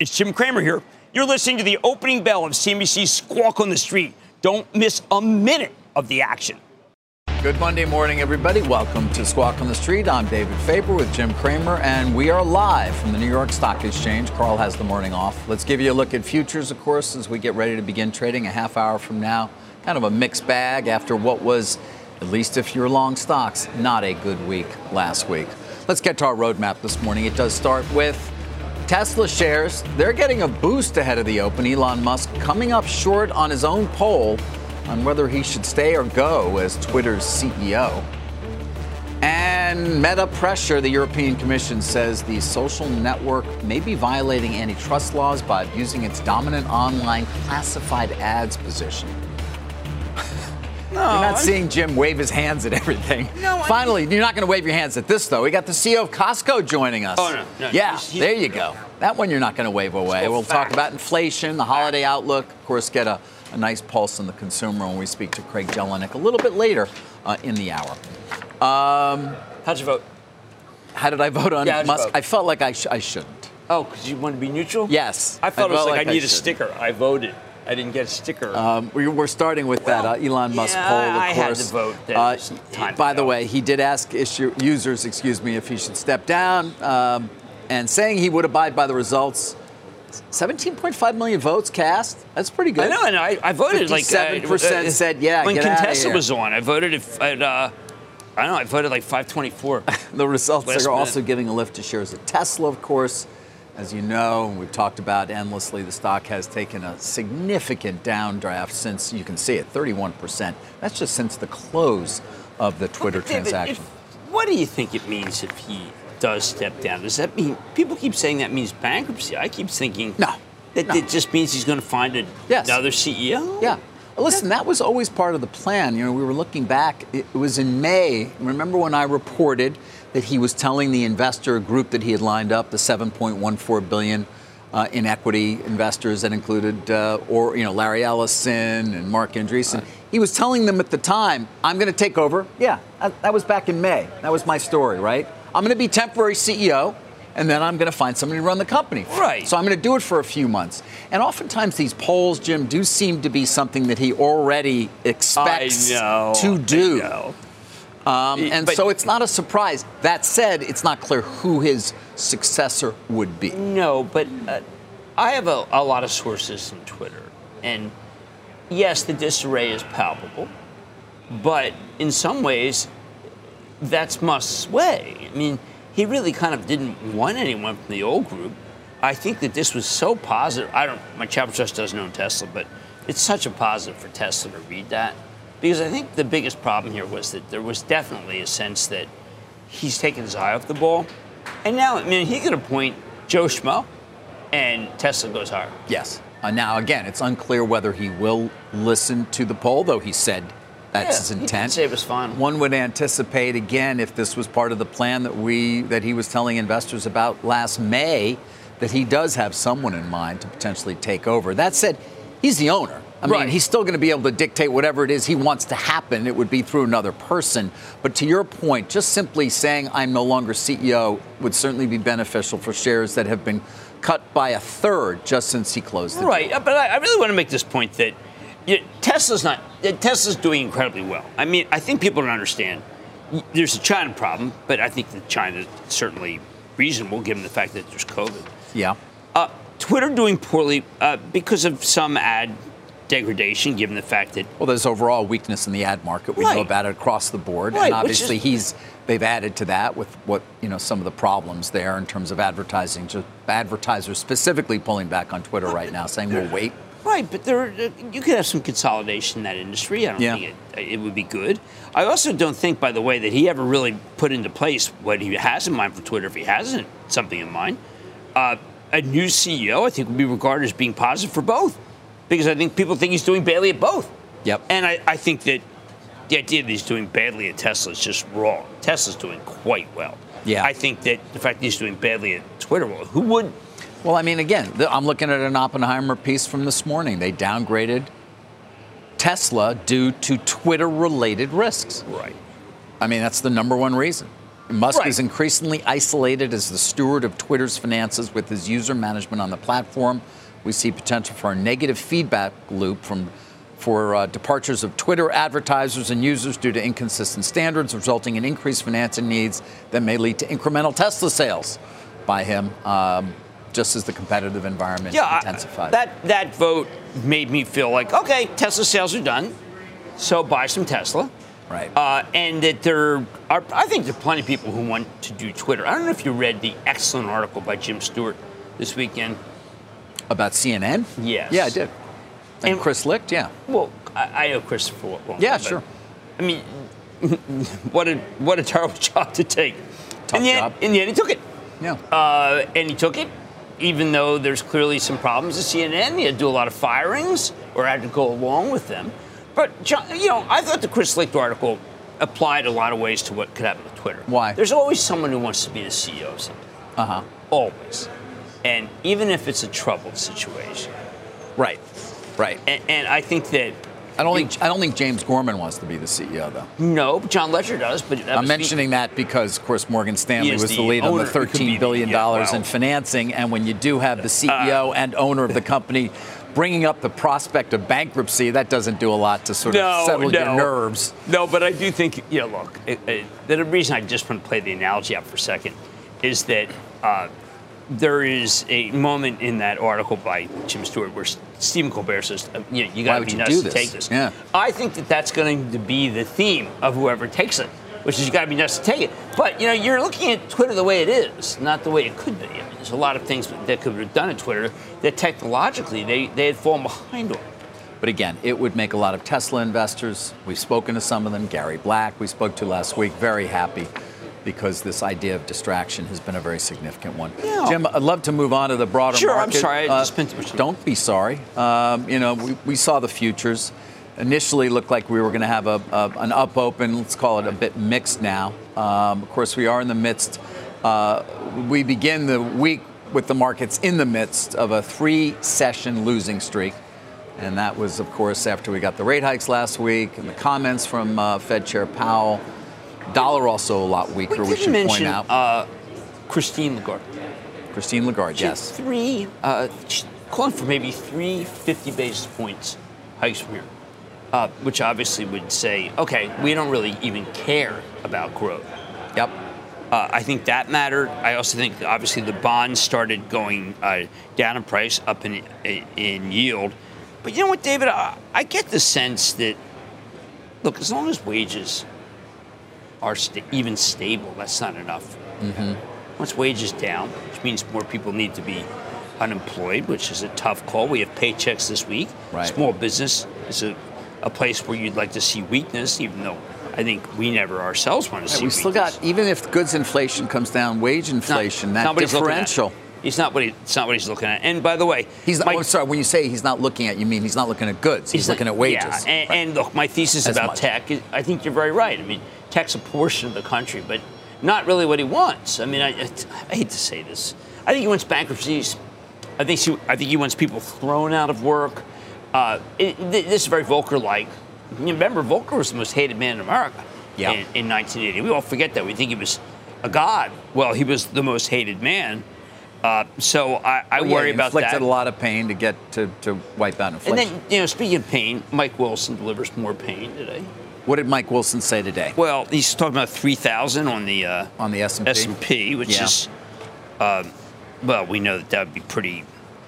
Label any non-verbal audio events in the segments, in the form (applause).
It's Jim Cramer here. You're listening to the opening bell of CNBC's Squawk on the Street. Don't miss a minute of the action. Good Monday morning, everybody. Welcome to Squawk on the Street. I'm David Faber with Jim Cramer, and we are live from the New York Stock Exchange. Carl has the morning off. Let's give you a look at futures, of course, as we get ready to begin trading a half hour from now. Kind of a mixed bag after what was, at least if you're long stocks, not a good week last week. Let's get to our roadmap this morning. It does start with Tesla shares. They're getting a boost ahead of the open. Elon Musk coming up short on his own poll on whether he should stay or go as Twitter's CEO. And Meta pressure, the European Commission says the social network may be violating antitrust laws by abusing its dominant online classified ads position. No, you're not I'm... seeing Jim wave his hands at everything. No, Finally, you're not going to wave your hands at this, though. We got the CEO of Costco joining us. Oh, no. no yeah, he's, he's, there you go. That one you're not going to wave away. We'll fact. talk about inflation, the holiday outlook, of course, get a a nice pulse on the consumer when we speak to Craig Jelinek a little bit later uh, in the hour. Um, How'd you vote? How did I vote on yeah, Musk? Vote? I felt like I, sh- I shouldn't. Oh, because you want to be neutral? Yes. I felt I it was like, like I need a sticker. I voted. I didn't get a sticker. Um, we, are starting with well, that uh, Elon Musk yeah, poll, of I course. I had to vote. Uh, by the way, he did ask issue, users, excuse me, if he should step down, um, and saying he would abide by the results. 17.5 million votes cast. That's pretty good. I know, I know. I, I voted like seven uh, percent uh, said yeah. When Contessa was on, I voted if I'd, uh, I don't know. I voted like 524. (laughs) the results are minute. also giving a lift to shares of Tesla, of course. As you know, we've talked about endlessly, the stock has taken a significant downdraft since you can see it, 31%. That's just since the close of the Twitter David, transaction. If, what do you think it means if he does step down, does that mean people keep saying that means bankruptcy? I keep thinking no. That no. it just means he's going to find a, yes. another CEO. Yeah. Listen, that was always part of the plan. You know, we were looking back. It was in May. Remember when I reported that he was telling the investor group that he had lined up, the 7.14 billion uh, in equity investors that included, uh, or you know, Larry Ellison and Marc Andreessen. He was telling them at the time, "I'm going to take over." Yeah, that, was back in May. That was my story, right? I'm going to be temporary CEO and then I'm going to find somebody to run the company. Right. So I'm going to do it for a few months. And oftentimes these polls, Jim, do seem to be something that he already expects to do. Um, and but, so it's not a surprise. That said, it's not clear who his successor would be. No, but uh, I have a, a lot of sources in Twitter. And yes, the disarray is palpable. But in some ways, that's Musk's way. I mean, he really kind of didn't want anyone from the old group. I think that this was so positive. I don't. My chapter trust doesn't own Tesla, but it's such a positive for Tesla to read that because I think the biggest problem here was that there was definitely a sense that he's taken his eye off the ball, and now I mean he could appoint Joe Schmo, and Tesla goes higher. Yes. Uh, now again, it's unclear whether he will listen to the poll, though he said that's yeah, his intent. He it was fun. One would anticipate again if this was part of the plan that we that he was telling investors about last May that he does have someone in mind to potentially take over. That said, he's the owner. I mean, right. he's still going to be able to dictate whatever it is he wants to happen. It would be through another person. But to your point, just simply saying I'm no longer CEO would certainly be beneficial for shares that have been cut by a third just since he closed the right. Deal. But I really want to make this point that you know, Tesla's not. Tesla's doing incredibly well. I mean, I think people don't understand. There's a China problem, but I think that China is certainly reasonable given the fact that there's COVID. Yeah. Uh, Twitter doing poorly uh, because of some ad degradation, given the fact that well, there's overall weakness in the ad market. We right. know about it across the board, right, and obviously is, he's they've added to that with what you know some of the problems there in terms of advertising. Just advertisers specifically pulling back on Twitter right now, saying we'll wait Right, but there, you could have some consolidation in that industry. I don't yeah. think it, it would be good. I also don't think, by the way, that he ever really put into place what he has in mind for Twitter, if he hasn't something in mind. Uh, a new CEO, I think, would be regarded as being positive for both, because I think people think he's doing badly at both. Yep. And I, I think that the idea that he's doing badly at Tesla is just wrong. Tesla's doing quite well. Yeah. I think that the fact that he's doing badly at Twitter, well, who would? Well, I mean, again, I'm looking at an Oppenheimer piece from this morning. They downgraded Tesla due to Twitter related risks. Right. I mean, that's the number one reason. Musk Right. is increasingly isolated as the steward of Twitter's finances with his user management on the platform. We see potential for a negative feedback loop from for uh, departures of Twitter advertisers and users due to inconsistent standards, resulting in increased financing needs that may lead to incremental Tesla sales by him, um, just as the competitive environment Yeah, intensifies. that that vote made me feel like okay, Tesla sales are done, so buy some Tesla. Right. Uh, and that there are, I think there are plenty of people who want to do Twitter. I don't know if you read the excellent article by Jim Stewart this weekend. About CNN? Yes. Yeah, I did. And, And- Chris Licht, yeah. Well, I, I know Christopher. Well, Yeah, sure. I mean, (laughs) what a what a terrible (laughs) job to take. Tough in the job. End, in the end, he took it. Yeah. Uh, and he took it, even though there's clearly some problems at CNN. He had to do a lot of firings, or had to go along with them. But you know, I thought the Chris Licht article applied a lot of ways to what could happen with Twitter. Why? There's always someone who wants to be the CEO of something. Uh huh. Always. And even if it's a troubled situation. Right. Right. And, and I think that I don't think I don't think James Gorman wants to be the CEO though. no, John Ledger does, but I'm mentioning that because, of course, Morgan Stanley was the the lead on the owner. He could be 13 the- billion yeah, dollars in financing, and when you do have the CEO and owner of the company bringing up the prospect of bankruptcy, that doesn't do a lot to sort No, of settle your nerves. No, but I do think, you know, look, it, it, the reason I just want to play the analogy out for a second is that uh, there is a moment in that article by Jim Stewart where Stephen Colbert says, uh, you know, you got to be nuts to this? take this. Yeah. I think that that's going to be the theme of whoever takes it, which is you got to be nuts to take it. But, you know, you're looking at Twitter the way it is, not the way it could be. I mean, there's a lot of things that could have done at Twitter that technologically they, they had fallen behind on. But again, it would make a lot of Tesla investors. We've spoken to some of them. Gary Black, we spoke to last week, very happy because this idea of distraction has been a very significant one. Yeah. Jim, I'd love to move on to the broader Sure, I'm market. Uh, sorry, I just spent too much time. Don't be sorry. Um, you know, we, we saw the futures. Initially, looked like we were going to have a, a, an up open. Let's call it a bit mixed now. Um, of course, we are in the midst. Uh, we begin the week with the markets in the midst of a three-session losing streak. And that was, of course, after we got the rate hikes last week and the comments from uh, Fed Chair Powell. Dollar also a lot weaker, we, we should mention point out. Uh, Christine Lagarde. Christine Lagarde, She yes. Three, uh, she's calling for maybe three 50 basis points hikes from here, uh, which obviously would say, okay, we don't really even care about growth. Yep. Uh, I think that mattered. I also think obviously the bonds started going uh, down in price, up in, in yield. But you know what, David? I, I get the sense that, look, as long as wages are sta- even stable, that's not enough. Mm-hmm. Once wages down, which means more people need to be unemployed, which is a tough call. We have paychecks this week. Right. Small business is a, a place where you'd like to see weakness, even though I think we never ourselves want to see we still weakness. got, even if goods inflation comes down, wage inflation, it's that what he's looking at. differential. It's not what he, it's not what he's looking at. And by the way, He's not, my- I'm sorry, when you say he's not looking at, you mean he's not looking at goods, he's, not- looking at wages. Yeah, and, and look, my thesis As about much. tech, is, I think you're very right. I mean, tech's a portion of the country, but not really what he wants. I mean, I, I hate to say this. I think he wants bankruptcies. I think he, I think he wants people thrown out of work. Uh, it, this is very Volcker-like. You remember, Volcker was the most hated man in America Yeah. in, in 1980. We all forget that. We think he was a god. Well, he was the most hated man. Uh, so I, I Well, worry he about inflicted that. a lot of pain to get to, to wipe out and inflation. then, you know, speaking of pain, Mike Wilson delivers more pain today. what did Mike Wilson say today Well, he's talking about 3,000 on the uh, on the S&P? S&P, which Yeah. is, um, well, we know that that would be pretty,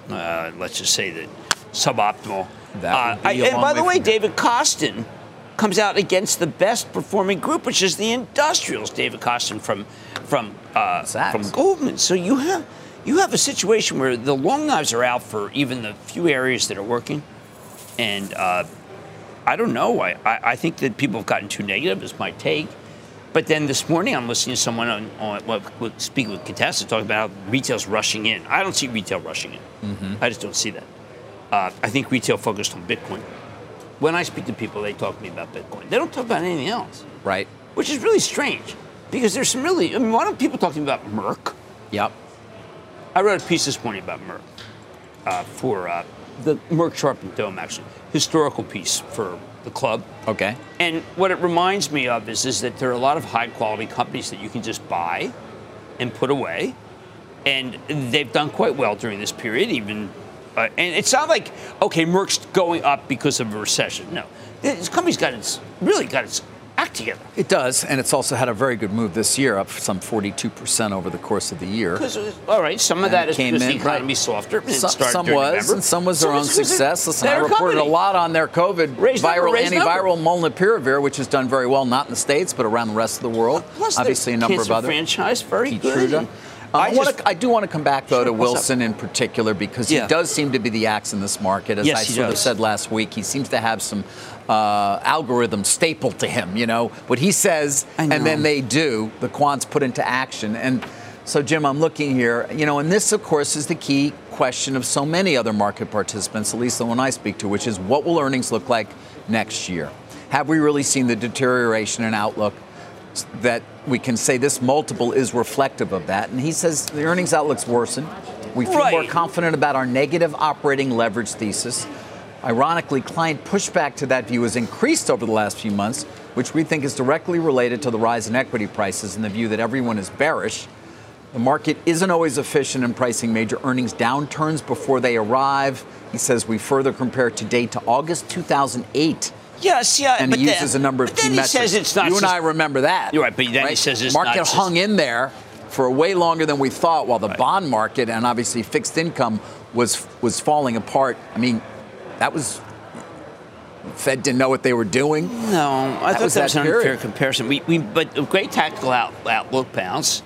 uh, let's just say that suboptimal. That Uh, would be I- and by the way here. David Kostin comes out against the best performing group, which is the industrials. David Kostin from from uh, Sachs. from Goldman. So you have you have a situation where the long knives are out for even the few areas that are working, and uh, I don't know. I, I, I think that people have gotten too negative. Is my take. But then this morning, I'm listening to someone on, on well, speaking with Contessa talking about how retail's rushing in. I don't see retail rushing in. Mm-hmm. I just don't see that. Uh, I think retail focused on Bitcoin. When I speak to people, they talk to me about Bitcoin. They don't talk about anything else, Right. which is really strange because there's some really. I mean, why don't people talking about Merck? Yep. I wrote a piece this morning about Merck uh, for uh, the Merck Sharp and Dohme, actually, historical piece for the club. Okay. And what it reminds me of is, is that there are a lot of high quality companies that you can just buy and put away. And they've done quite well during this period, even. Uh, and it's not like, okay, Merck's going up because of a recession. No. This company's got its, really got its act together. It does, and it's also had a very good move this year, up some 42% over the course of the year. All right, some of And that is because the in, economy's right. softer. Some, some was, and some was their Some own success. Listen, I reported a lot on their COVID viral number. antiviral molnupiravir, which has done very well, not in the states, but around the rest of the world. Plus, Obviously, a number of other. franchise, very good. Um, I, I wanna- I do want to come back, though, Sure, to? Wilson in particular because Yeah. he does seem to be the axe in this market. As Yes, I sort of said last week, he seems to have some uh, algorithm stapled to him. You know, what he says, I and then they do, the quants put into action. And so, Jim, I'm looking here, you know, and this, of course, is the key question of so many other market participants, at least the one I speak to, which is what will earnings look like next year? Have we really seen the deterioration in outlook? that we can say this multiple is reflective of that. And he says the earnings outlook's worsened. We feel more confident about our negative operating leverage thesis. Ironically, client pushback to that view has increased over the last few months, which we think is directly related to the rise in equity prices and the view that everyone is bearish. The market isn't always efficient in pricing major earnings downturns before they arrive. He says we further compare today to August 2008 Yes, yeah. and he then- uses a number of key metrics. he says it's not. You and I remember that. You're right, but then he says it's market sus- hung in there for way longer than we thought, while the bond market and obviously fixed income was was falling apart. I mean, that was Fed didn't know what they were doing. No, I thought was that was that an unfair comparison. We, we, but a great tactical out, outlook bounce.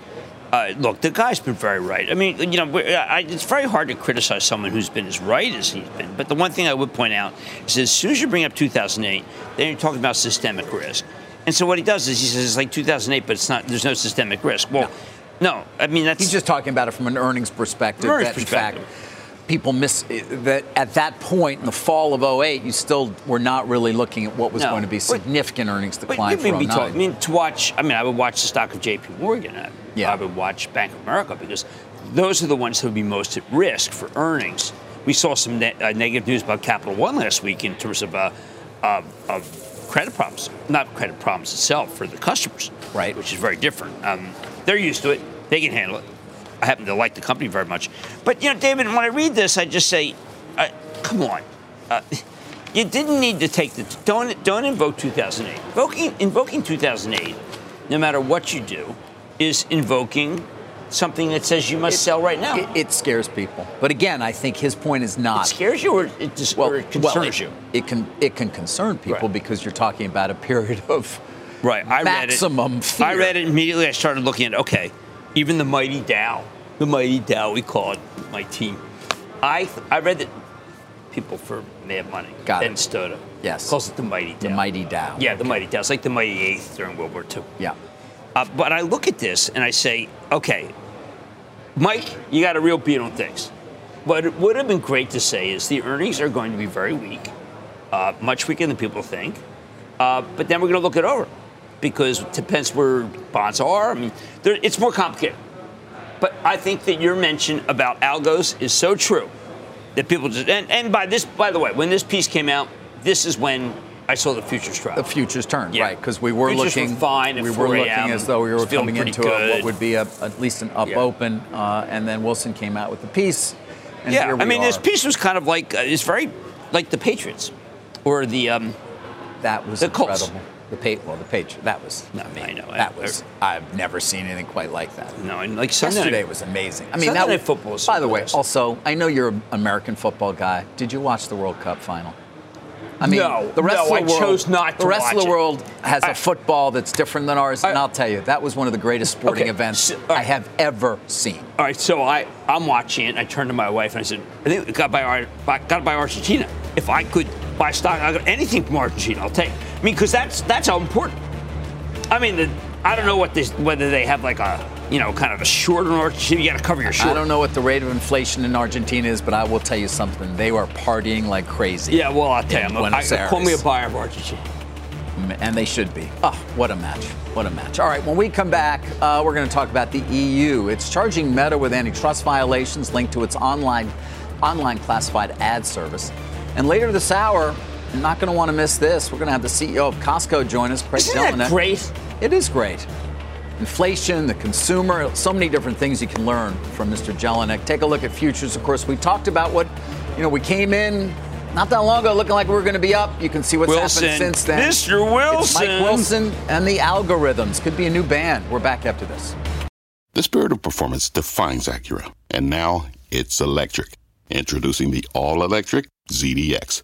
Uh, look, the guy's been very right. I mean, you know, I, it's very hard to criticize someone who's been as right as he's been. But the one thing I would point out is as soon as you bring up 2008, then you're talking about systemic risk. And so what he does is he says it's like 2008, but it's not. There's no systemic risk. Well, no, I mean that's He's just talking about it from an earnings perspective. Earnings that, in perspective. fact, people miss that at that point in the fall of 08, you still were not really looking at what was No. going to be But- significant earnings But decline you for made me 09. talk. I mean, to watch. I mean, I would watch the stock of J.P. Morgan. I, Yeah. I would watch Bank of America because those are the ones that would be most at risk for earnings. We saw some ne- uh, negative news about Capital One last week in terms of uh, uh, of credit problems, not credit problems itself for the customers, Right. Which is very different. Um, they're used to it; they can handle it. I happen to like the company very much, but you know, David, when I read this, I just say, uh, "Come on." Uh, you didn't need to take the don't don't invoke 2008. Invoking invoking 2008, no matter what you do, is invoking something that says you must sell right now. It, it scares people. But again, I think his point is not. It scares you or it, just, or it well, concerns it, you. It can it can concern people Right. because you're talking about a period of Right. I maximum read it. fear. I read it immediately. I started looking at okay, even the mighty Dow, the mighty Dow we call it, my team. I I read that people for Mad Money, Got Ben it. Stoda, Yes. calls it the mighty Dow. the mighty Dow. Yeah, the mighty Dow. It's like the mighty eighth during World War II. Yeah. Uh, but I look at this and I say, okay, Mike, you got a real beat on things. What would have been great to say is the earnings are going to be very weak, uh, much weaker than people think. Uh, but then we're going to look it over because it depends where bonds are. I mean, it's more complicated. But I think that your mention about algos is so true that people just and, and by this by the way, when this piece came out, this is when I saw the futures drop. The futures turned, Yeah. right? Because we were Futures were looking fine We were looking as though we were coming into a, what would be a, at least an up Yeah. open, uh, and then Wilson came out with the piece. And yeah, I mean, this piece was kind of like uh, it's very like the Patriots or the um, that was the Colts. The page, well, the page that was. No, I know. That I- was. I've never seen anything quite like that. no, and like Sunday Yesterday night- was amazing. I mean, Sunday that Night Football was By the way, also, I know you're an American football guy. Did you watch the World Cup final? I mean, No, the rest no, of the I world, chose not The rest watch of the it. has a I- football that's different than ours, and I- I'll tell you, that was one of the greatest sporting Okay, events so- all I have ever seen. All right, so I I'm watching it. and I turned to my wife and I said, I think we got to buy Ar- got buy Argentina. If I could buy stock, I got anything from Argentina, I'll take. I mean, because that's that's how important. I mean, the I don't know what this, whether they have like a, you know, kind of a shorter Argentina. You got to cover your short. I don't know what the rate of inflation in Argentina is, but I will tell you something. They are partying like crazy. Yeah, well, I'll tell you. Buenos I, call me a buyer of Argentina. And they should be. Oh, what a match. What a match. All right, when we come back, uh, we're going to talk about the EU. It's charging Meta with antitrust violations linked to its online, online classified ad service. And later this hour, not going to want to miss this. We're going to have the CEO of Costco join us, Craig Isn't that great? It is great. Inflation, the consumer, so many different things you can learn from Mr. Jelinek. Take a look at futures. Of course, we talked about what, you know, we came in not that long ago looking like we were going to be up. You can see what's Wilson. happened since then. Mr. It's Mike Wilson. Wilson and the algorithms. Could be a new band. We're back after this. The spirit of performance defines Acura, and now it's electric. Introducing the all-electric ZDX,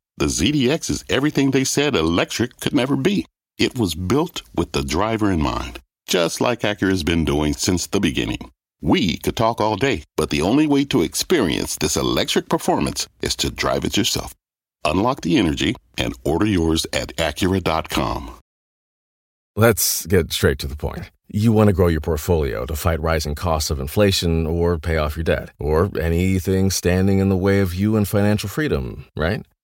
the ZDX is everything they said electric could never be. It was built with the driver in mind, just like Acura's been doing since the beginning. We could talk all day, but the only way to experience this electric performance is to drive it yourself. Unlock the energy and order yours at Acura.com. Let's get straight to the point. You want to grow your portfolio to fight rising costs of inflation or pay off your debt, or anything standing in the way of you and financial freedom, right?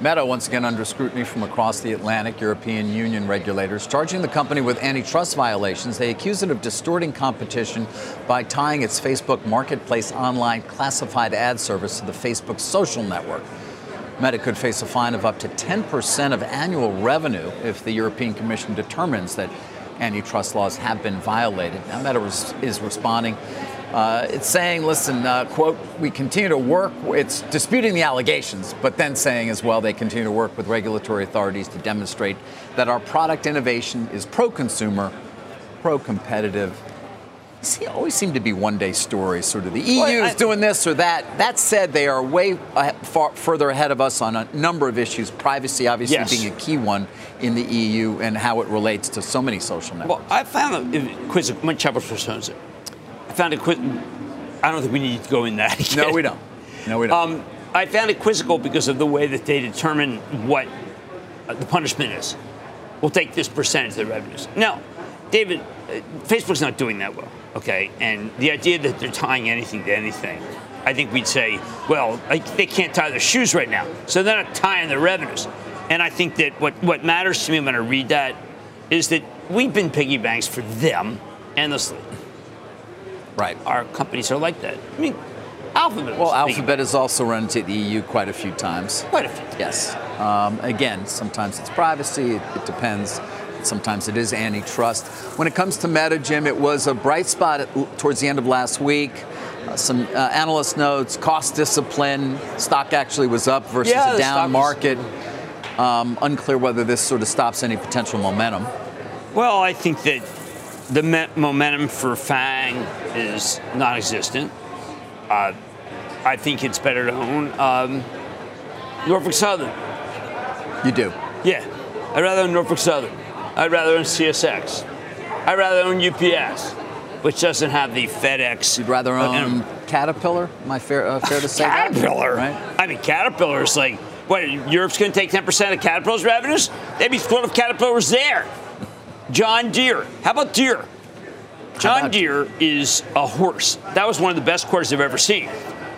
Meta once again under scrutiny from across the Atlantic. European Union regulators charging the company with antitrust violations. They accuse it of distorting competition by tying its Facebook Marketplace online classified ad service to the Facebook social network. Meta could face a fine of up to 10% of annual revenue if the European Commission determines that antitrust laws have been violated. Now, Meta is, responding. Uh, it's saying, listen, uh, quote, we continue to work, it's disputing the allegations, but then saying as well they continue to work with regulatory authorities to demonstrate that our product innovation is pro consumer, pro competitive. See, always seem to be one day stories, sort of the EU Well, is doing this or that. That said, they are way far, further ahead of us on a number of issues, privacy obviously Yes. being a key one in the EU and how it relates to so many social networks. Well, I found a quiz. My chapter personas. I found it. I don't think we need to go in that. Again. no, we don't. No, we don't. Um, I found it quizzical because of the way that they determine what uh, the punishment is. We'll take this percentage of the revenues. Now, David, uh, Facebook's not doing that well, okay? And the idea that they're tying anything to anything, I think we'd say, well, like, they can't tie their shoes right now, so they're not tying their revenues. And I think that what, what matters to me when I read that is that we've been piggy banks for them endlessly. Right. Our companies are like that. I mean, Alphabet. Well, was a piggy Alphabet has also run into the EU quite a few times. Quite a few. Yes. Um, again, sometimes it's privacy, it, it depends. Sometimes it is antitrust. When it comes to Meta, Jim, it was a bright spot at, towards the end of last week. Uh, some uh, analyst notes, cost discipline. Stock actually was up versus Yeah, a down market. Um, unclear whether this sort of stops any potential momentum. Well, I think that the me- momentum for Fang is non-existent. Uh, I think it's better to own um, Norfolk Southern. You do. Yeah, I'd rather own Norfolk Southern. I'd rather own CSX. I'd rather own UPS, which doesn't have the FedEx. You'd rather uh, own Caterpillar? Am I fair, uh, fair to say that? Caterpillar, Right? I mean, Caterpillar is like What, Europe's going to take 10% of Caterpillar's revenues? They'd be thrilled if Caterpillar was there. John Deere. How about Deere? John about- Deere is a horse. That was one of the best quarters I've ever seen.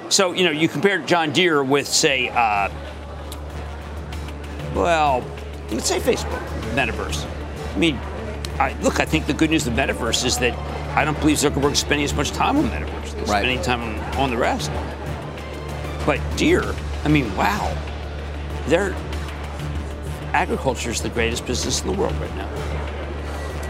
So, you know, you compare John Deere with, say, uh, well, let's say Facebook, Metaverse. I mean, I, look, I think the good news of the Metaverse is that I don't believe Zuckerberg's spending as much time on Metaverse. As they're Right. spending time on, on the rest. But Deere, I mean, wow. They're, agriculture is the greatest business in the world right now.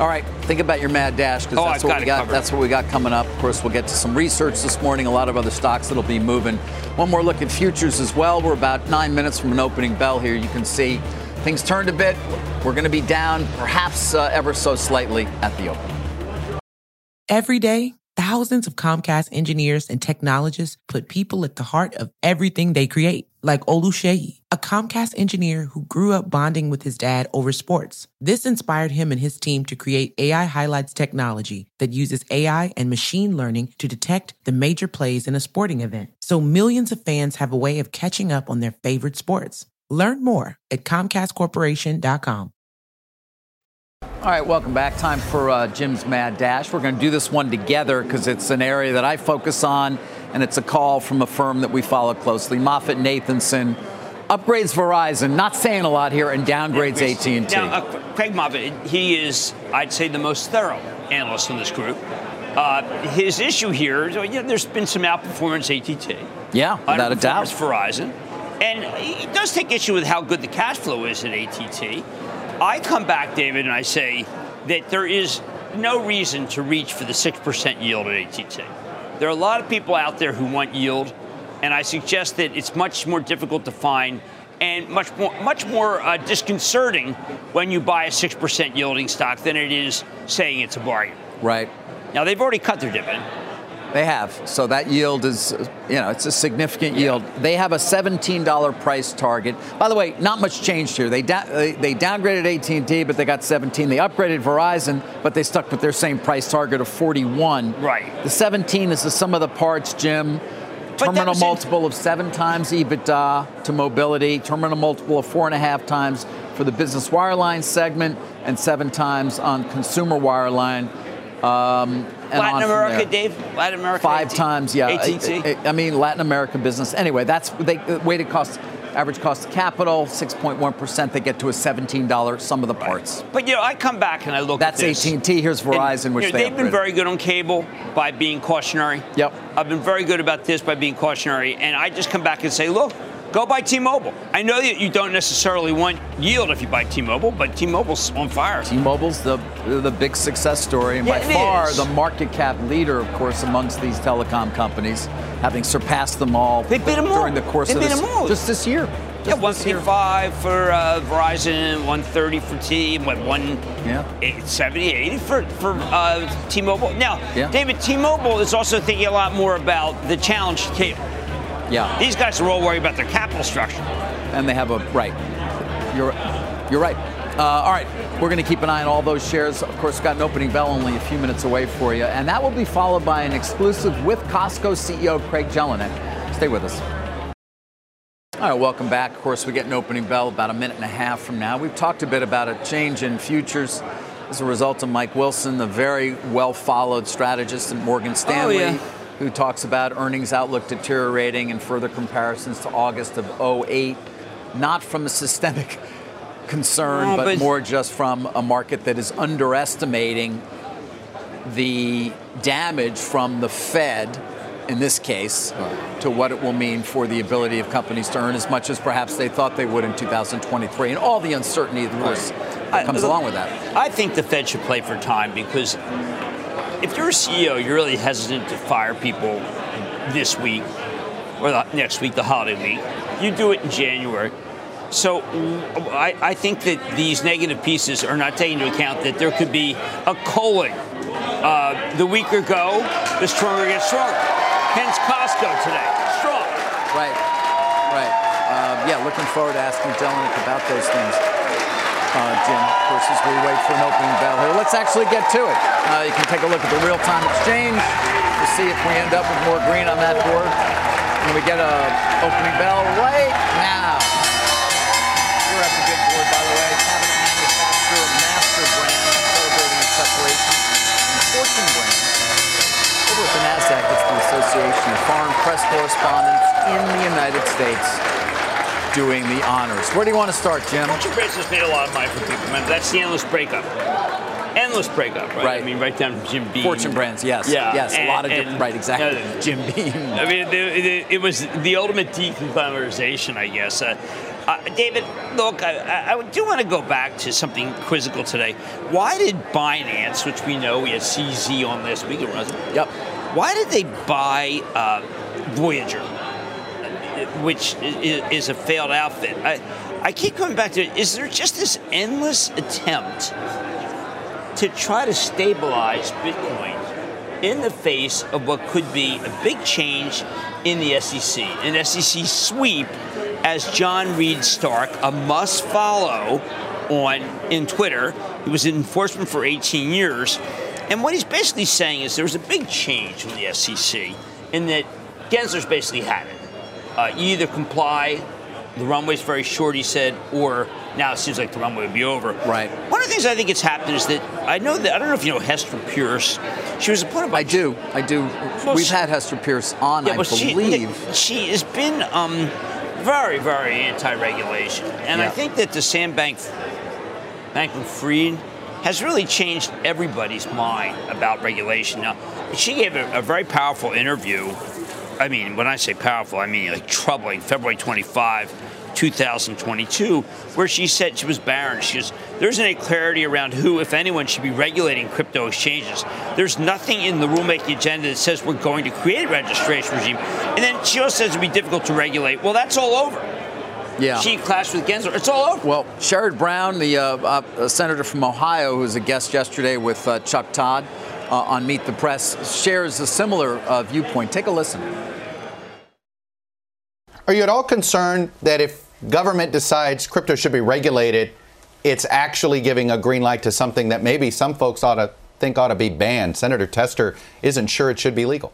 All right, think about your mad dash because Oh, that's I've what got we got. covered. That's what we got coming up. Of course, we'll get to some research this morning. A lot of other stocks that'll be moving. One more look at futures as well. We're about nine minutes from an opening bell here. You can see things turned a bit. We're going to be down, perhaps uh, ever so slightly at the open. Every day, thousands of Comcast engineers and technologists put people at the heart of everything they create. Like Oluseyi, a Comcast engineer who grew up bonding with his dad over sports. This inspired him and his team to create AI Highlights technology that uses AI and machine learning to detect the major plays in a sporting event. So millions of fans have a way of catching up on their favorite sports. Learn more at ComcastCorporation.com. All right, welcome back. Time for uh, Jim's Mad Dash. We're going to do this one together because it's an area that I focus on, and it's a call from a firm that we follow closely. MoffettNathanson upgrades Verizon, not saying a lot here, and downgrades AT&T. Now, uh, Craig Moffett, he is, I'd say, the most thorough analyst in this group. Uh, his issue here, is, you know, there's been some outperformance at ATT. Yeah, without a doubt. Verizon. And he does take issue with how good the cash flow is at ATT. I come back, David, and I say that there is no reason to reach for the 6% yield at ATT. There are a lot of people out there who want yield, and I suggest that it's much more difficult to find and much more, much more uh, disconcerting when you buy a 6% yielding stock than it is saying it's a bargain. right. Now, they've already cut their dividend. They have. So that yield is, you know, it's a significant yield. They have a $17 price target. By the way, not much changed here. They, da- they, they downgraded AT&T, but they got 17. They upgraded Verizon, but they stuck with their same price target of 41. Right. The 17 is the sum of the parts, Jim. Terminal was in- multiple of seven times EBITDA to mobility. Terminal multiple of four and a half times for the business wireline segment, and seven times on consumer wireline. Um, Latin America. Dave? Latin America? Five times, yeah. ATT? I, mean, Latin America business. Anyway, that's they weighted cost, average cost of capital, 6.1%. They get to a $17 sum of the parts. But you know, I come back and I look That's at this. AT&T. Here's and, Verizon, which you know, they they've been very good on cable by being cautionary. Yep. I've been very good about this by being cautionary, and I just come back and say, look, go buy T-Mobile. I know that you don't necessarily want yield if you buy T-Mobile, but T-Mobile's on fire. T-Mobile's the the big success story, and Yeah, by far is. the market cap leader, of course, amongst these telecom companies, having surpassed them all They beat 'em all. during the course They of this, just this year. Yeah, Just year. 155 for uh, Verizon, 130 for T, what, Yeah. 80 for, for uh, T-Mobile. Now, Yeah. David, T-Mobile is also thinking a lot more about the challenge to cable. Yeah. These guys are all worried about their capital structure. and they have a right. You're you're right. Uh, all right, we're going to keep an eye on all those shares. Of course, we've got an opening bell only a few minutes away for you, and that will be followed by an exclusive with Costco CEO Craig Jelinek. Stay with us. All right, welcome back. Of course, we get an opening bell about a minute and a half from now. We've talked a bit about a change in futures as a result of Mike Wilson, the very well followed strategist at Morgan Stanley yeah. Who talks about earnings outlook deteriorating and further comparisons to August of 08, not from a systemic (laughs) concern, No, but, but- more just from a market that is underestimating the damage from the Fed, in this case, to what it will mean for the ability of companies to earn as much as perhaps they thought they would in 2023, and all the uncertainty, of course, that comes look, along with that. I think the Fed should play for time because if you're a CEO, you're really hesitant to fire people this week or the, next week, the holiday week. You do it in January. So I, I think that these negative pieces are not taking into account that there could be a culling. Uh, the weaker go, the stronger gets stronger. Hence Costco today, strong. Right, right. Um, yeah, looking forward to asking Jelinek about those things uh, Jim, of course, as we wait for an opening bell here. Let's actually get to it. Uh, you can take a look at the real-time exchange to see if we end up with more green on that board. And we get a opening bell right now. We're at the big board, by the way. Cabinet manufacturer, master brand, celebrating its separation from Fortune brand. Over at the NASDAQ, it's the Association of Foreign Press Correspondents in the United States doing the honors. Where do you want to start, Jim? Fortune Brands has made a lot of money for people. Remember, that's the endless breakup. Endless breakup, right? Right. I mean, right down to Jim Beam. Fortune Brands, yes. Yeah, Yes, a lot of and- different, right, exactly. uh, Jim Beam. I mean, the, it was the ultimate deconglomerization, I guess. Uh, uh, David, look, I, I do want to go back to something quizzical today. Why did Binance, which we know we had CZ on last week, it wasn't? Yep. Why did they buy uh, Voyager, which is, a failed outfit? I, I keep coming back to it. Is there just this endless attempt to try to stabilize Bitcoin in the face of what could be a big change in the SEC? An SEC sweep, as John Reed Stark, a must follow on in Twitter. He was in enforcement for 18 years. And what he's basically saying is there was a big change in the SEC in that Gensler's basically had it. Uh, you either comply, the runway's very short, he said, or now it seems like the runway would be over. Right. One of the things I think it's happened is that I know that I don't know if you know Hester Peirce. She was appointed by I do. I do. Well, We've she- had Hester Peirce on, Yeah, I well, believe. she has been um, very, very anti-regulation, and I think that the Sam Bank Bankman-Fried has really changed everybody's mind about regulation. Now, she gave a, a very powerful interview. I mean, when I say powerful, I mean like troubling. February 25. 2022, where she said she was barren. She goes, there isn't any clarity around who, if anyone, should be regulating crypto exchanges. There's nothing in the rulemaking agenda that says we're going to create a registration regime. And then she also says it'd be difficult to regulate. Well, that's all over. Yeah. She clashed with Gensler. It's all over. Well, Sherrod Brown, the uh, uh, senator from Ohio, who was a guest yesterday with uh, Chuck Todd on Meet the Press, shares a similar uh, viewpoint. Take a listen. Are you at all concerned that if government decides crypto should be regulated, it's actually giving a green light to something that maybe some folks ought to think ought to be banned? Senator Tester isn't sure it should be legal.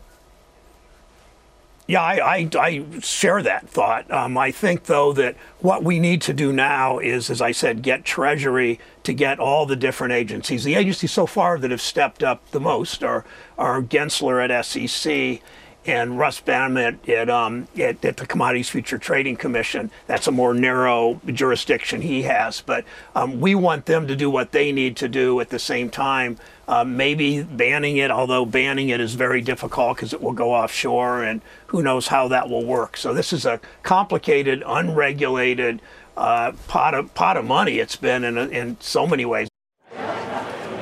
Yeah, I, I, I share that thought. Um, I think, though, that what we need to do now is, as I said, get Treasury to get all the different agencies. The agencies so far that have stepped up the most are, are Gensler at SEC and Rostin Behnam at, at, um, at, at the Commodities Future Trading Commission. That's a more narrow jurisdiction he has. But um, we want them to do what they need to do at the same time. Uh, maybe banning it, although banning it is very difficult because it will go offshore and who knows how that will work. So this is a complicated, unregulated uh, pot, of, pot of money it's been in, in so many ways.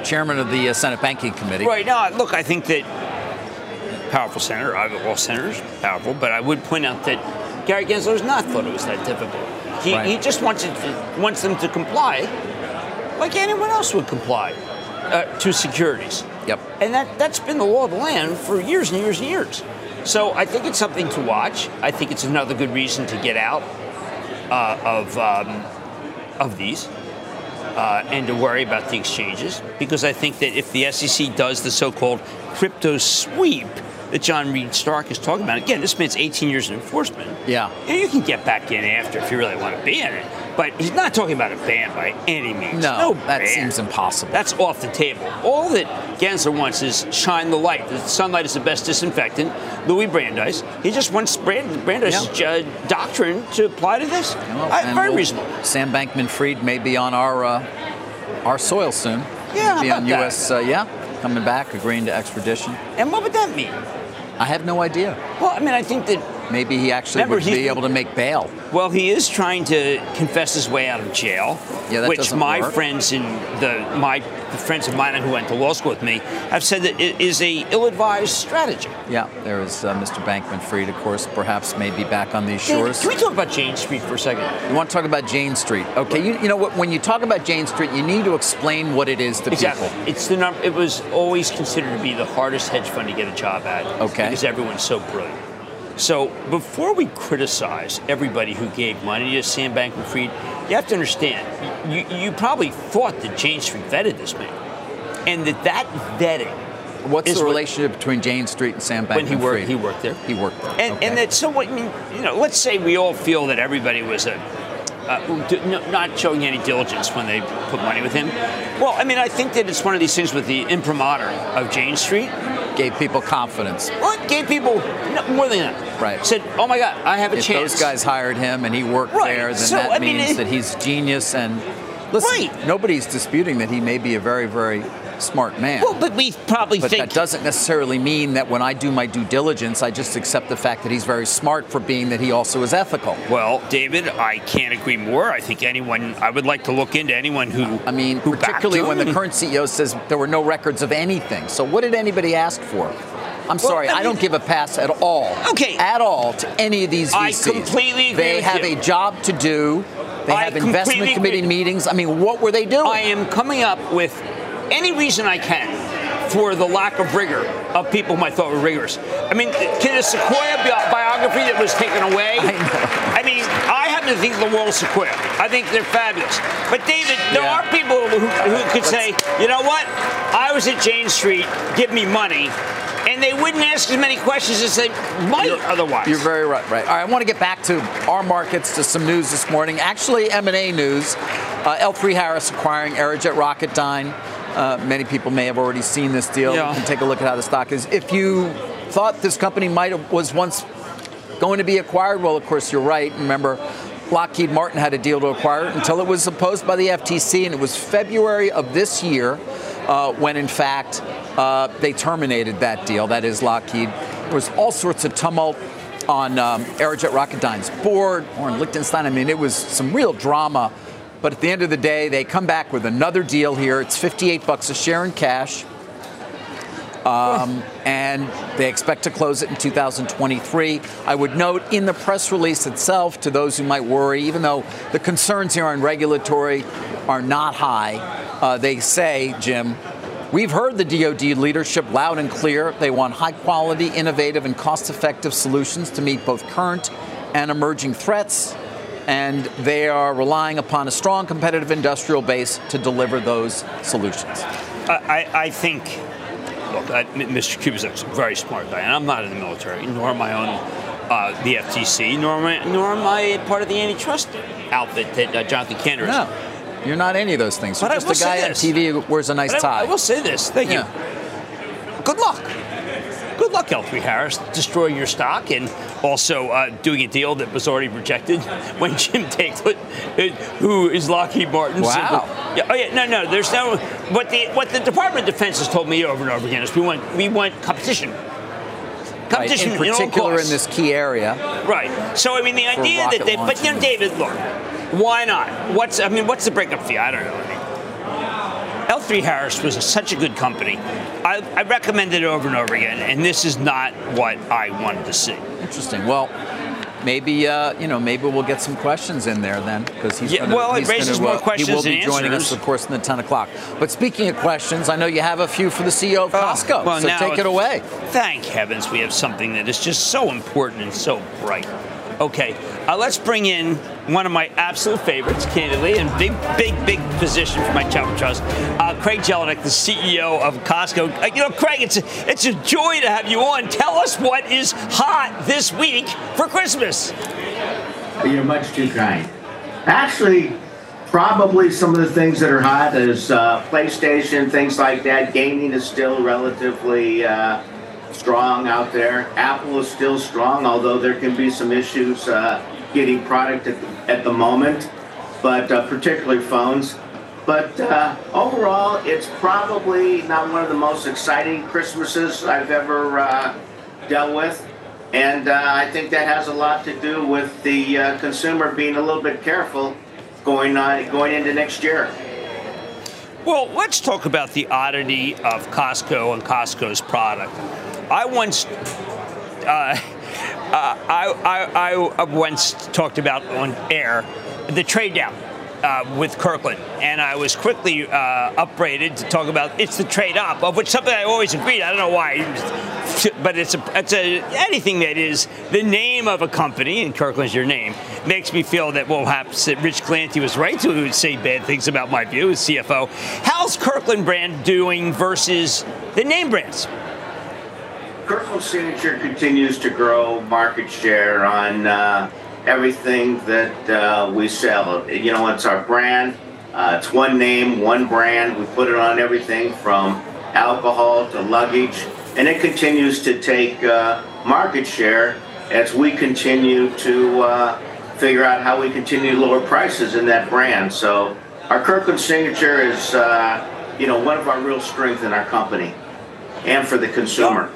Chairman of the uh, Senate Banking Committee. Right now, look, I think that powerful senator, all senators powerful, but I would point out that Gary Gensler has not thought it was that difficult. He, Right. he just wants, it to, wants them to comply like anyone else would comply uh, to securities. Yep. And that, that's been the law of the land for years and years and years. So I think it's something to watch. I think it's another good reason to get out uh, of, um, of these uh, and to worry about the exchanges because I think that if the SEC does the so-called crypto sweep that John Reed Stark is talking about, again, this means 18 years of enforcement. Yeah. You, know, you can get back in after if you really want to be in it, but he's not talking about a ban by any means. No, No, that ban. seems impossible. That's off the table. All that Gensler wants is shine the light. The sunlight is the best disinfectant. Louis Brandeis. He just wants Brand- Brandeis' uh, doctrine to apply to this. Well, I- very we'll- reasonable. Sam Bankman-Fried may be on our uh, our soil soon. Yeah, be on that? U.S. Uh, yeah, coming back, agreeing to extradition. And what would that mean? I have no idea. Well, I mean, I think that Maybe he actually Remember, would be able to make bail. Well, he is trying to confess his way out of jail, Yeah, that which my work. friends in the my friends of mine who went to law school with me have said that it is a ill-advised strategy. Yeah, there is uh, Mr. Bankman-Fried, of course, perhaps may be back on these shores. can we talk about Jane Street for a second? You want to talk about Jane Street? Okay, you, you know what? When you talk about Jane Street, you need to explain what it is to Exactly. people. It's the number. It was always considered to be the hardest hedge fund to get a job at. Okay. Because everyone's so brilliant. So before we criticize everybody who gave money to Sam Bankman-Fried, you have to understand. You, you probably thought that Jane Street vetted this man, and that that vetting. What's the what- relationship between Jane Street and Sam Bankman-Fried? When he worked, he worked there. He worked there. And, okay. and that so what I mean, you know, let's say we all feel that everybody was a uh, not showing any diligence when they put money with him. Well, I mean, I think that it's one of these things with the imprimatur of Jane Street. Gave people confidence. Well, it gave people no, more than that. Right. Said, oh my God, I have a if chance. those guys hired him and he worked Right. there, then So, that I mean, means it- that he's genius. And listen, Right. nobody's disputing that he may be a very, very smart man. well, but we probably but think that doesn't necessarily mean that when I do my due diligence, I just accept the fact that he's very smart for being that he also is ethical. Well, David, I can't agree more. I think anyone, I would like to look into anyone who. I mean, who particularly when the (laughs) current CEO says there were no records of anything. So what did anybody ask for? I'm sorry, I I, don't give a pass at all. Okay. At all to any of these VCs. I completely agree They with have you. a job to do. They I have investment committee agree. meetings. I mean, what were they doing? I am coming up with any reason I can for the lack of rigor of people whom I thought were rigorous. I mean, can the Sequoia bi- biography that was taken away? I. I mean, I happen to think the world Sequoia. I think they're fabulous. But David, there Yeah. are people who, who could say, you know what? I was at Jane Street, give me money. And they wouldn't ask as many questions as they might otherwise. You're very right. Right. All right. I want to get back to our markets to some news this morning. Actually, M&A news. Uh, L3 Harris acquiring Aerojet Rocketdyne. Uh, many people may have already seen this deal. Yeah. You can take a look at how the stock is. If you thought this company might have was once going to be acquired, well, of course you're right. Remember. Lockheed Martin had a deal to acquire it until it was opposed by the FTC, and it was February of this year uh, when, in fact, uh, they terminated that deal. That is Lockheed. There was all sorts of tumult on um, Aerojet Rocketdyne's board, Warren Lichtenstein. I mean, it was some real drama. But at the end of the day, they come back with another deal here. It's 58 bucks a share in cash. Um, (laughs) and they expect to close it in 2023. I would note in the press release itself, to those who might worry, even though the concerns here on regulatory are not high, uh, they say, Jim, we've heard the DoD leadership loud and clear. They want high quality, innovative, and cost effective solutions to meet both current and emerging threats. And they are relying upon a strong competitive industrial base to deliver those solutions. I, I, think, look, I, Mr. Kubasik's a very smart guy, and I'm not in the military, nor am I on uh, the FTC, nor am, I, nor am I part of the antitrust outfit that uh, Jonathan Kanter is. No, you're not any of those things. You're But I just a guy on. TV who wears a nice But tie. I will say this. Thank Yeah. you. Good luck. Luck, L3 Harris, destroying your stock and also uh, doing a deal that was already rejected (laughs) when Jim Taiclet, uh, who is Lockheed Martin. Wow. Yeah, oh yeah, no, no. There's no. What the what the Department of Defense has told me over and over again is we want we want competition. Right, Competition in all particular in costs. this key area. Right. So I mean, the idea that they, but you know, launching. David, look, why not? What's I mean, what's the breakup fee? I don't know. I mean, L3 Harris was such a good company. I, I recommended it over and over again, and this is not what I wanted to see. Interesting. Well, maybe uh, you know maybe we'll get some questions in there then because he's Yeah, gonna, well, it raises gonna, more uh, questions He will be joining us, of course, in the 10 o'clock. But speaking of questions, I know you have a few for the CEO of Costco. Oh, well, so take it away. Thank heavens we have something that is just so important and so bright. Okay, uh, let's bring in one of my absolute favorites, candidly, and big, big, big position for my chapter trust, uh, Craig Jelinek, the CEO of Costco. Uh, you know, Craig, it's a, it's a joy to have you on. Tell us what is hot this week for Christmas. You're much too kind. Actually, probably some of the things that are hot is uh, PlayStation, things like that. Gaming is still relatively uh, strong out there. Apple is still strong, although there can be some issues uh, getting product at the, at the moment, but uh, particularly phones. But uh, overall, it's probably not one of the most exciting Christmases I've ever uh, dealt with. And uh, I think that has a lot to do with the uh, consumer being a little bit careful going on, going into next year. Well, let's talk about the oddity of Costco and Costco's product. I once, uh, I, I, I once talked about on air the trade down. Uh, with Kirkland, and I was quickly uh, upbraided to talk about it's the trade up, of which something I always agreed. I don't know why, but it's a, it's a anything that is the name of a company, and Kirkland's your name, makes me feel that well, perhaps that Rich Galanti was right to say bad things about my view as CFO. How's Kirkland brand doing versus the name brands? Kirkland Signature continues to grow market share on uh, everything that uh, we sell. You know, it's our brand. Uh, it's one name, one brand. We put it on everything from alcohol to luggage, and it continues to take uh, market share as we continue to uh, figure out how we continue to lower prices in that brand. So our Kirkland signature is, uh, you know, one of our real strengths in our company and for the consumer.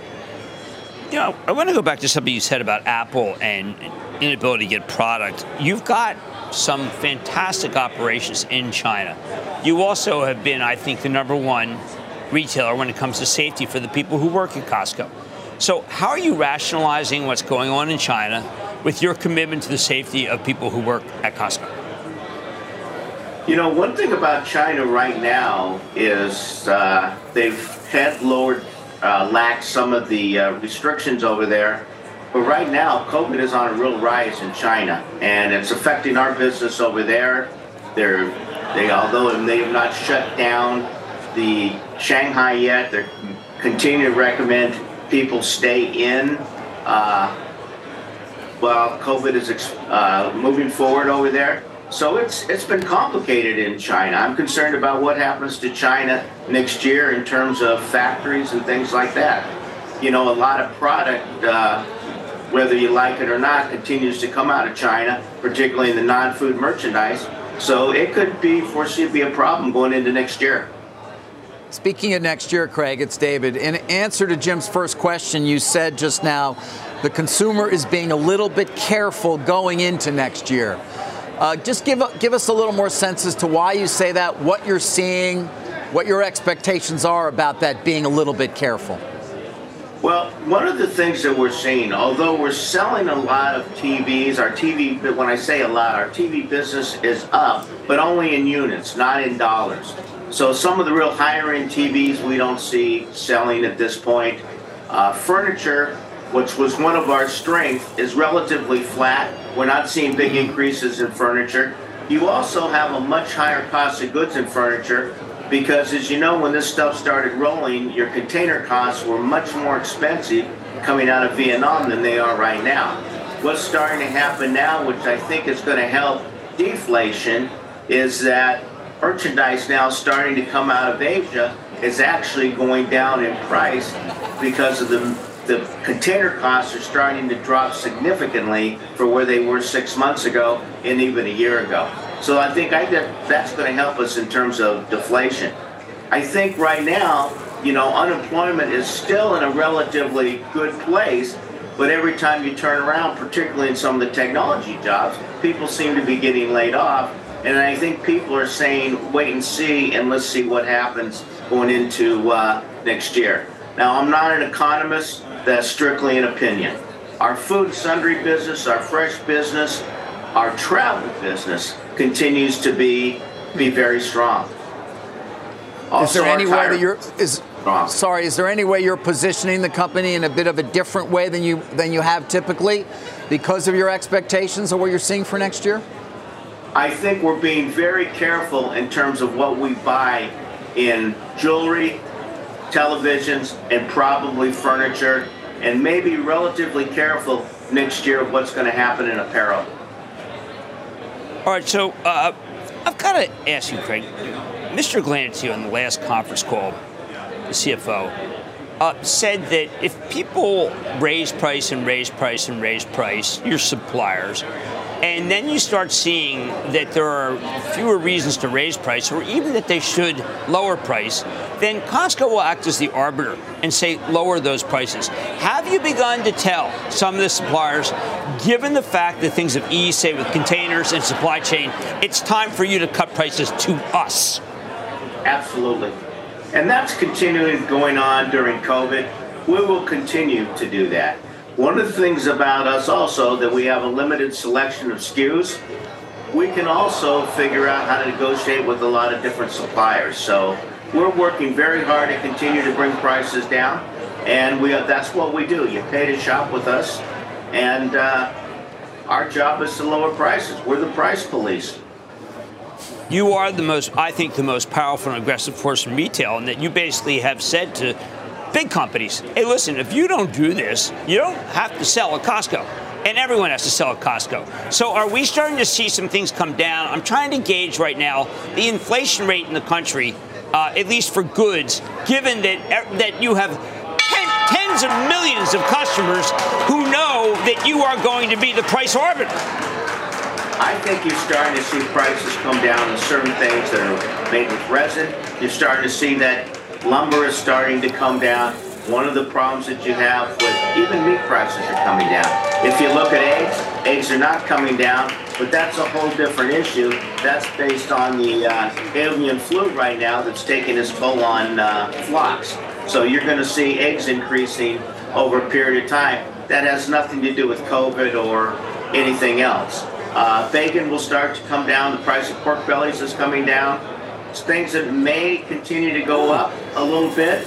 You know, I want to go back to something you said about Apple and inability to get product. You've got some fantastic operations in China. You also have been, I think, the number one retailer when it comes to safety for the people who work at Costco. So, how are you rationalizing what's going on in China with your commitment to the safety of people who work at Costco? You know, one thing about China right now is uh, they've had lowered, uh, lacked some of the uh, restrictions over there. But right now, COVID is on a real rise in China, and it's affecting our business over there. They're, they, although they have not shut down the Shanghai yet, they're continuing to recommend people stay in uh, while COVID is uh, moving forward over there. So it's it's been complicated in China. I'm concerned about what happens to China next year in terms of factories and things like that. You know, a lot of product, uh, whether you like it or not, continues to come out of China, particularly in the non-food merchandise. So it could be foresee to be a problem going into next year. Speaking of next year, Craig, it's David. In answer to Jim's first question, you said just now the consumer is being a little bit careful going into next year. Uh, just give, give us a little more sense as to why you say that, what you're seeing, what your expectations are about that being a little bit careful. Well, one of the things that we're seeing, although we're selling a lot of TVs, our TV, when I say a lot, our TV business is up, but only in units, not in dollars. So some of the real higher end TVs we don't see selling at this point. Uh, furniture, which was one of our strengths, is relatively flat. We're not seeing big increases in furniture. You also have a much higher cost of goods in furniture because, as you know, when this stuff started rolling, your container costs were much more expensive coming out of Vietnam than they are right now. What's starting to happen now, which I think is going to help deflation, is that merchandise now starting to come out of Asia is actually going down in price because of the the container costs are starting to drop significantly for where they were six months ago and even a year ago. So I think I that's going to help us in terms of deflation. I think right now, you know, unemployment is still in a relatively good place, but every time you turn around, particularly in some of the technology jobs, people seem to be getting laid off. And I think people are saying, wait and see, and let's see what happens going into uh, next year. Now, I'm not an economist, that's strictly an opinion. Our food sundry business, our fresh business, our travel business continues to be be very strong. Also, is there any way that you're is strong. sorry? Is there any way you're positioning the company in a bit of a different way than you than you have typically, because of your expectations of what you're seeing for next year? I think we're being very careful in terms of what we buy in jewelry, televisions, and probably furniture and maybe relatively careful next year of what's going to happen in apparel. All right, so uh, I've got to ask you, Craig. Mr. Galanti on the last conference call, the CFO, uh, said that if people raise price and raise price and raise price, your suppliers, and then you start seeing that there are fewer reasons to raise price or even that they should lower price, then Costco will act as the arbiter and say lower those prices. Have you begun to tell some of the suppliers, given the fact that things have eased, say with containers and supply chain, it's time for you to cut prices to us? Absolutely. And that's continuing going on during COVID. We will continue to do that. One of the things about us also that we have a limited selection of SKUs. We can also figure out how to negotiate with a lot of different suppliers. So we're working very hard to continue to bring prices down, and we that's what we do. You pay to shop with us, and uh, our job is to lower prices. We're the price police. You are the most, I think, the most powerful and aggressive force in retail, and that you basically have said to big companies, hey, listen, if you don't do this, you don't have to sell at Costco. and everyone has to sell at Costco. So are we starting to see some things come down? I'm trying to gauge right now the inflation rate in the country, uh, at least for goods, given that that you have ten, tens of millions of customers who know that you are going to be the price arbiter. I think you're starting to see prices come down on certain things that are made with resin. You're starting to see that lumber is starting to come down. One of the problems that you have with even meat prices are coming down. If you look at eggs, eggs are not coming down, but that's a whole different issue. That's based on the uh, avian flu right now that's taking its toll on uh, flocks. So you're going to see eggs increasing over a period of time. That has nothing to do with COVID or anything else. Uh, bacon will start to come down. The price of pork bellies is coming down. It's things that may continue to go up a little bit.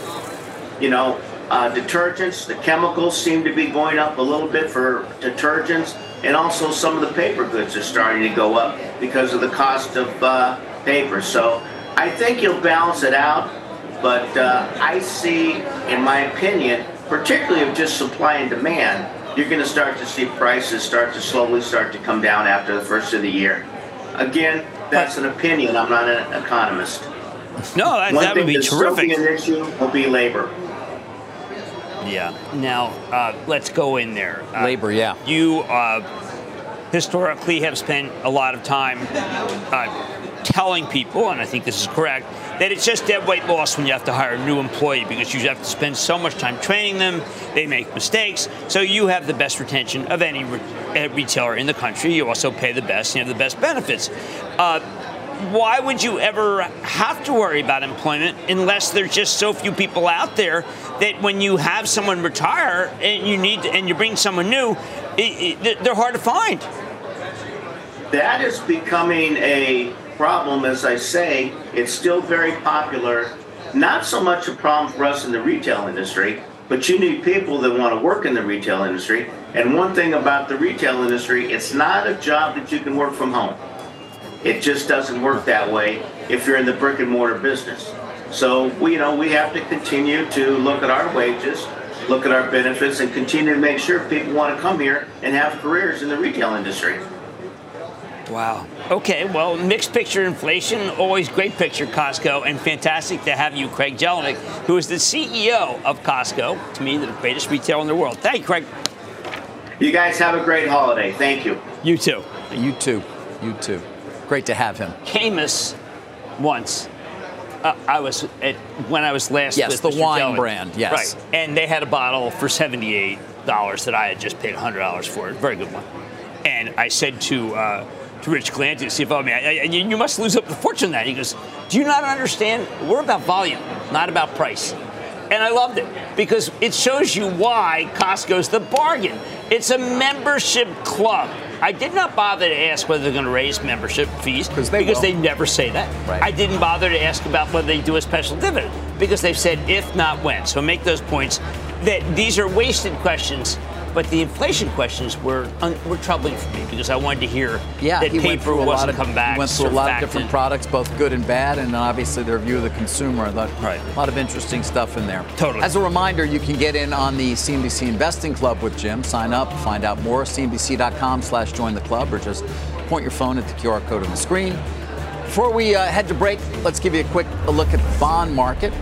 You know, uh, detergents, the chemicals seem to be going up a little bit for detergents, and also some of the paper goods are starting to go up because of the cost of uh, paper. So I think you'll balance it out, but uh, I see, in my opinion, particularly of just supply and demand, you're going to start to see prices start to slowly start to come down after the first of the year. Again, that's an opinion. I'm not an economist. No, that, One that would thing be that's still terrific. be an issue will be labor. Yeah. Now, uh, let's go in there. Uh, Labor, yeah. You uh, historically have spent a lot of time uh, telling people, and I think this is correct, that it's just dead weight loss when you have to hire a new employee because you have to spend so much time training them. They make mistakes. So you have the best retention of any re- uh, retailer in the country. You also pay the best. You have the best benefits. Uh, why would you ever have to worry about employment unless there's just so few people out there that when you have someone retire and you need and you bring someone new, it, it, they're hard to find. That is becoming a problem, as I say. It's still very popular. Not so much a problem for us in the retail industry, but you need people that want to work in the retail industry. And one thing about the retail industry, it's not a job that you can work from home. It just doesn't work that way if you're in the brick and mortar business. So we, you know, we have to continue to look at our wages, look at our benefits, and continue to make sure people want to come here and have careers in the retail industry. Wow. Okay, well, mixed picture inflation, always great picture, Costco, and fantastic to have you, Craig Jelinek, who is the CEO of Costco, to me, the greatest retailer in the world. Thank you, Craig. You guys have a great holiday. Thank you. You too. You too. You too. Great to have him. Camus once. Uh, I was at when I was last. Yes, with the Mr. wine Jelinek. brand, yes. right. And they had a bottle for seventy-eight dollars that I had just paid hundred dollars for. Very good one. And I said to uh, to Rich Galanti, CFO, I mean, I, I, you you must lose up the fortune that. He goes, "Do you not understand? We're about volume, not about price." And I loved it because it shows you why Costco's the bargain. It's a membership club. I did not bother to ask whether they're going to raise membership fees they because will. they never say that. Right. I didn't bother to ask about whether they do a special dividend because they've said if not when. So make those points that these are wasted questions. But the inflation questions were un- were troubling for me because I wanted to hear Yeah, that he paper through a lot wasn't of coming back. he went through a lot of different products, both good and bad, and obviously their view of the consumer. Right. a lot of interesting stuff in there. Totally. As a reminder, you can get in on the CNBC Investing Club with Jim. Sign up, find out more. CNBC.com/slash join the club, or just point your phone at the QR code on the screen. Before we uh, head to break, let's give you a quick look at the bond market.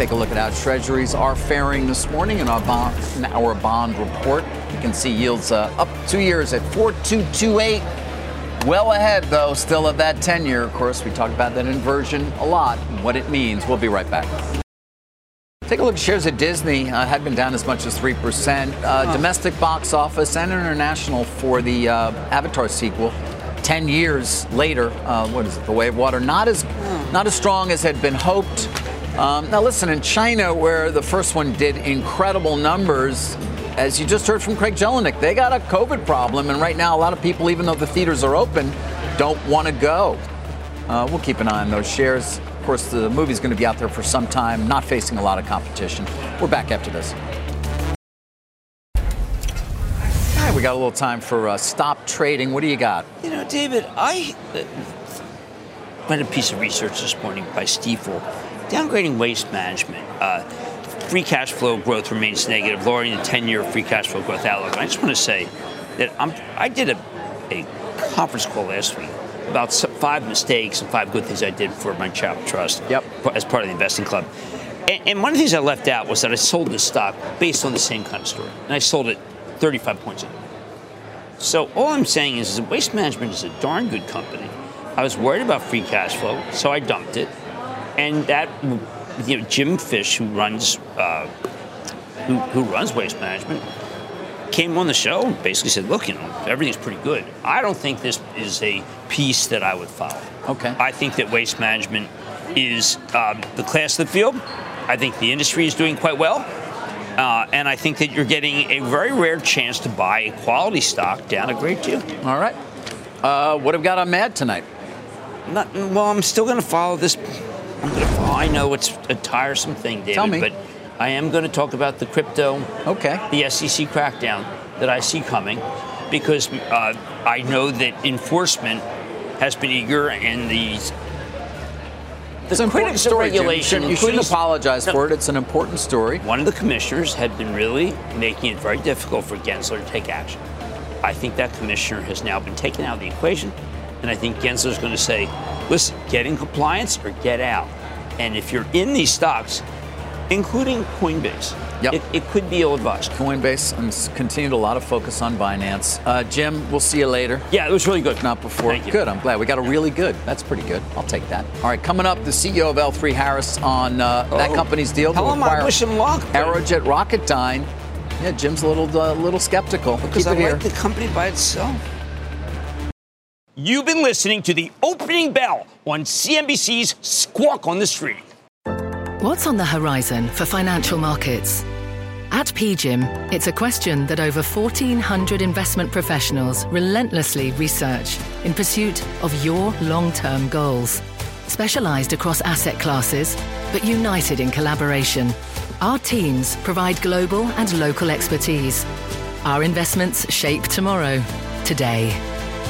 Take a look at how treasuries are faring this morning in our bond, in our bond report. You can see yields uh, up two years at 4228. Well ahead, though, still of that 10 year. Of course, we talk about that inversion a lot and what it means. We'll be right back. Take a look at shares at Disney. Uh, had been down as much as 3%. Uh, Domestic box office and international for the uh, Avatar sequel. 10 years later, uh, what is it, The Way of Water? Not as, not as strong as had been hoped. Um, now, listen, in China, where the first one did incredible numbers, as you just heard from Craig Jelinek, they got a COVID problem. And right now, a lot of people, even though the theaters are open, don't want to go. Uh, we'll keep an eye on those shares. Of course, the movie's going to be out there for some time, not facing a lot of competition. We're back after this. All right, we got a little time for uh, stop trading. What do you got? You know, David, I read a piece of research this morning by Stifel, downgrading waste management. Uh, free cash flow growth remains negative, lowering the 10-year free cash flow growth outlook. I just want to say that I'm, I did a, a conference call last week about five mistakes and five good things I did for my Chapel Trust yep. as part of the investing club. And, and one of the things I left out was that I sold the stock based on the same kind of story, and I sold it 35 points in. So all I'm saying is, is Waste Management is a darn good company. I was worried about free cash flow, so I dumped it, and that you know Jim Fish, who runs uh, who, who runs Waste Management, came on the show and basically said, look, you know, everything's pretty good. I don't think this is a piece that I would follow. Okay. I think that waste management is um, the class of the field. I think the industry is doing quite well. Uh, and I think that you're getting a very rare chance to buy a quality stock down a great deal. All right. Uh, what have got on Mad tonight? Not, well, I'm still going to follow this. I'm going to follow. I know it's a tiresome thing, David, Tell me. but I am going to talk about the crypto, okay, the SEC crackdown that I see coming, because uh, I know that enforcement has been eager, and the it's an important story. Jim. You shouldn't apologize No. for it. It's an important story. One of the commissioners had been really making it very difficult for Gensler to take action. I think that commissioner has now been taken out of the equation, and I think Gensler's going to say, listen, get in compliance or get out. And if you're in these stocks, including Coinbase, Yep. it, it could be ill advised. Coinbase and s- continued a lot of focus on Binance. Uh, Jim, we'll see you later. Yeah, it was really good. Not before. Thank you. Good. I'm glad we got a really good. That's pretty good. I'll take that. All right, coming up, the CEO of L3 Harris on uh, that Oh. company's deal Tell to I acquire luck, Aerojet Rocketdyne. Yeah, Jim's a little uh, little skeptical. Because Keep I it here. the company by itself. You've been listening to the opening bell on CNBC's Squawk on the Street. What's on the horizon for financial markets? At PGIM, it's a question that over 1,400 investment professionals relentlessly research in pursuit of your long term goals. Specialized across asset classes, but united in collaboration, our teams provide global and local expertise. Our investments shape tomorrow, today.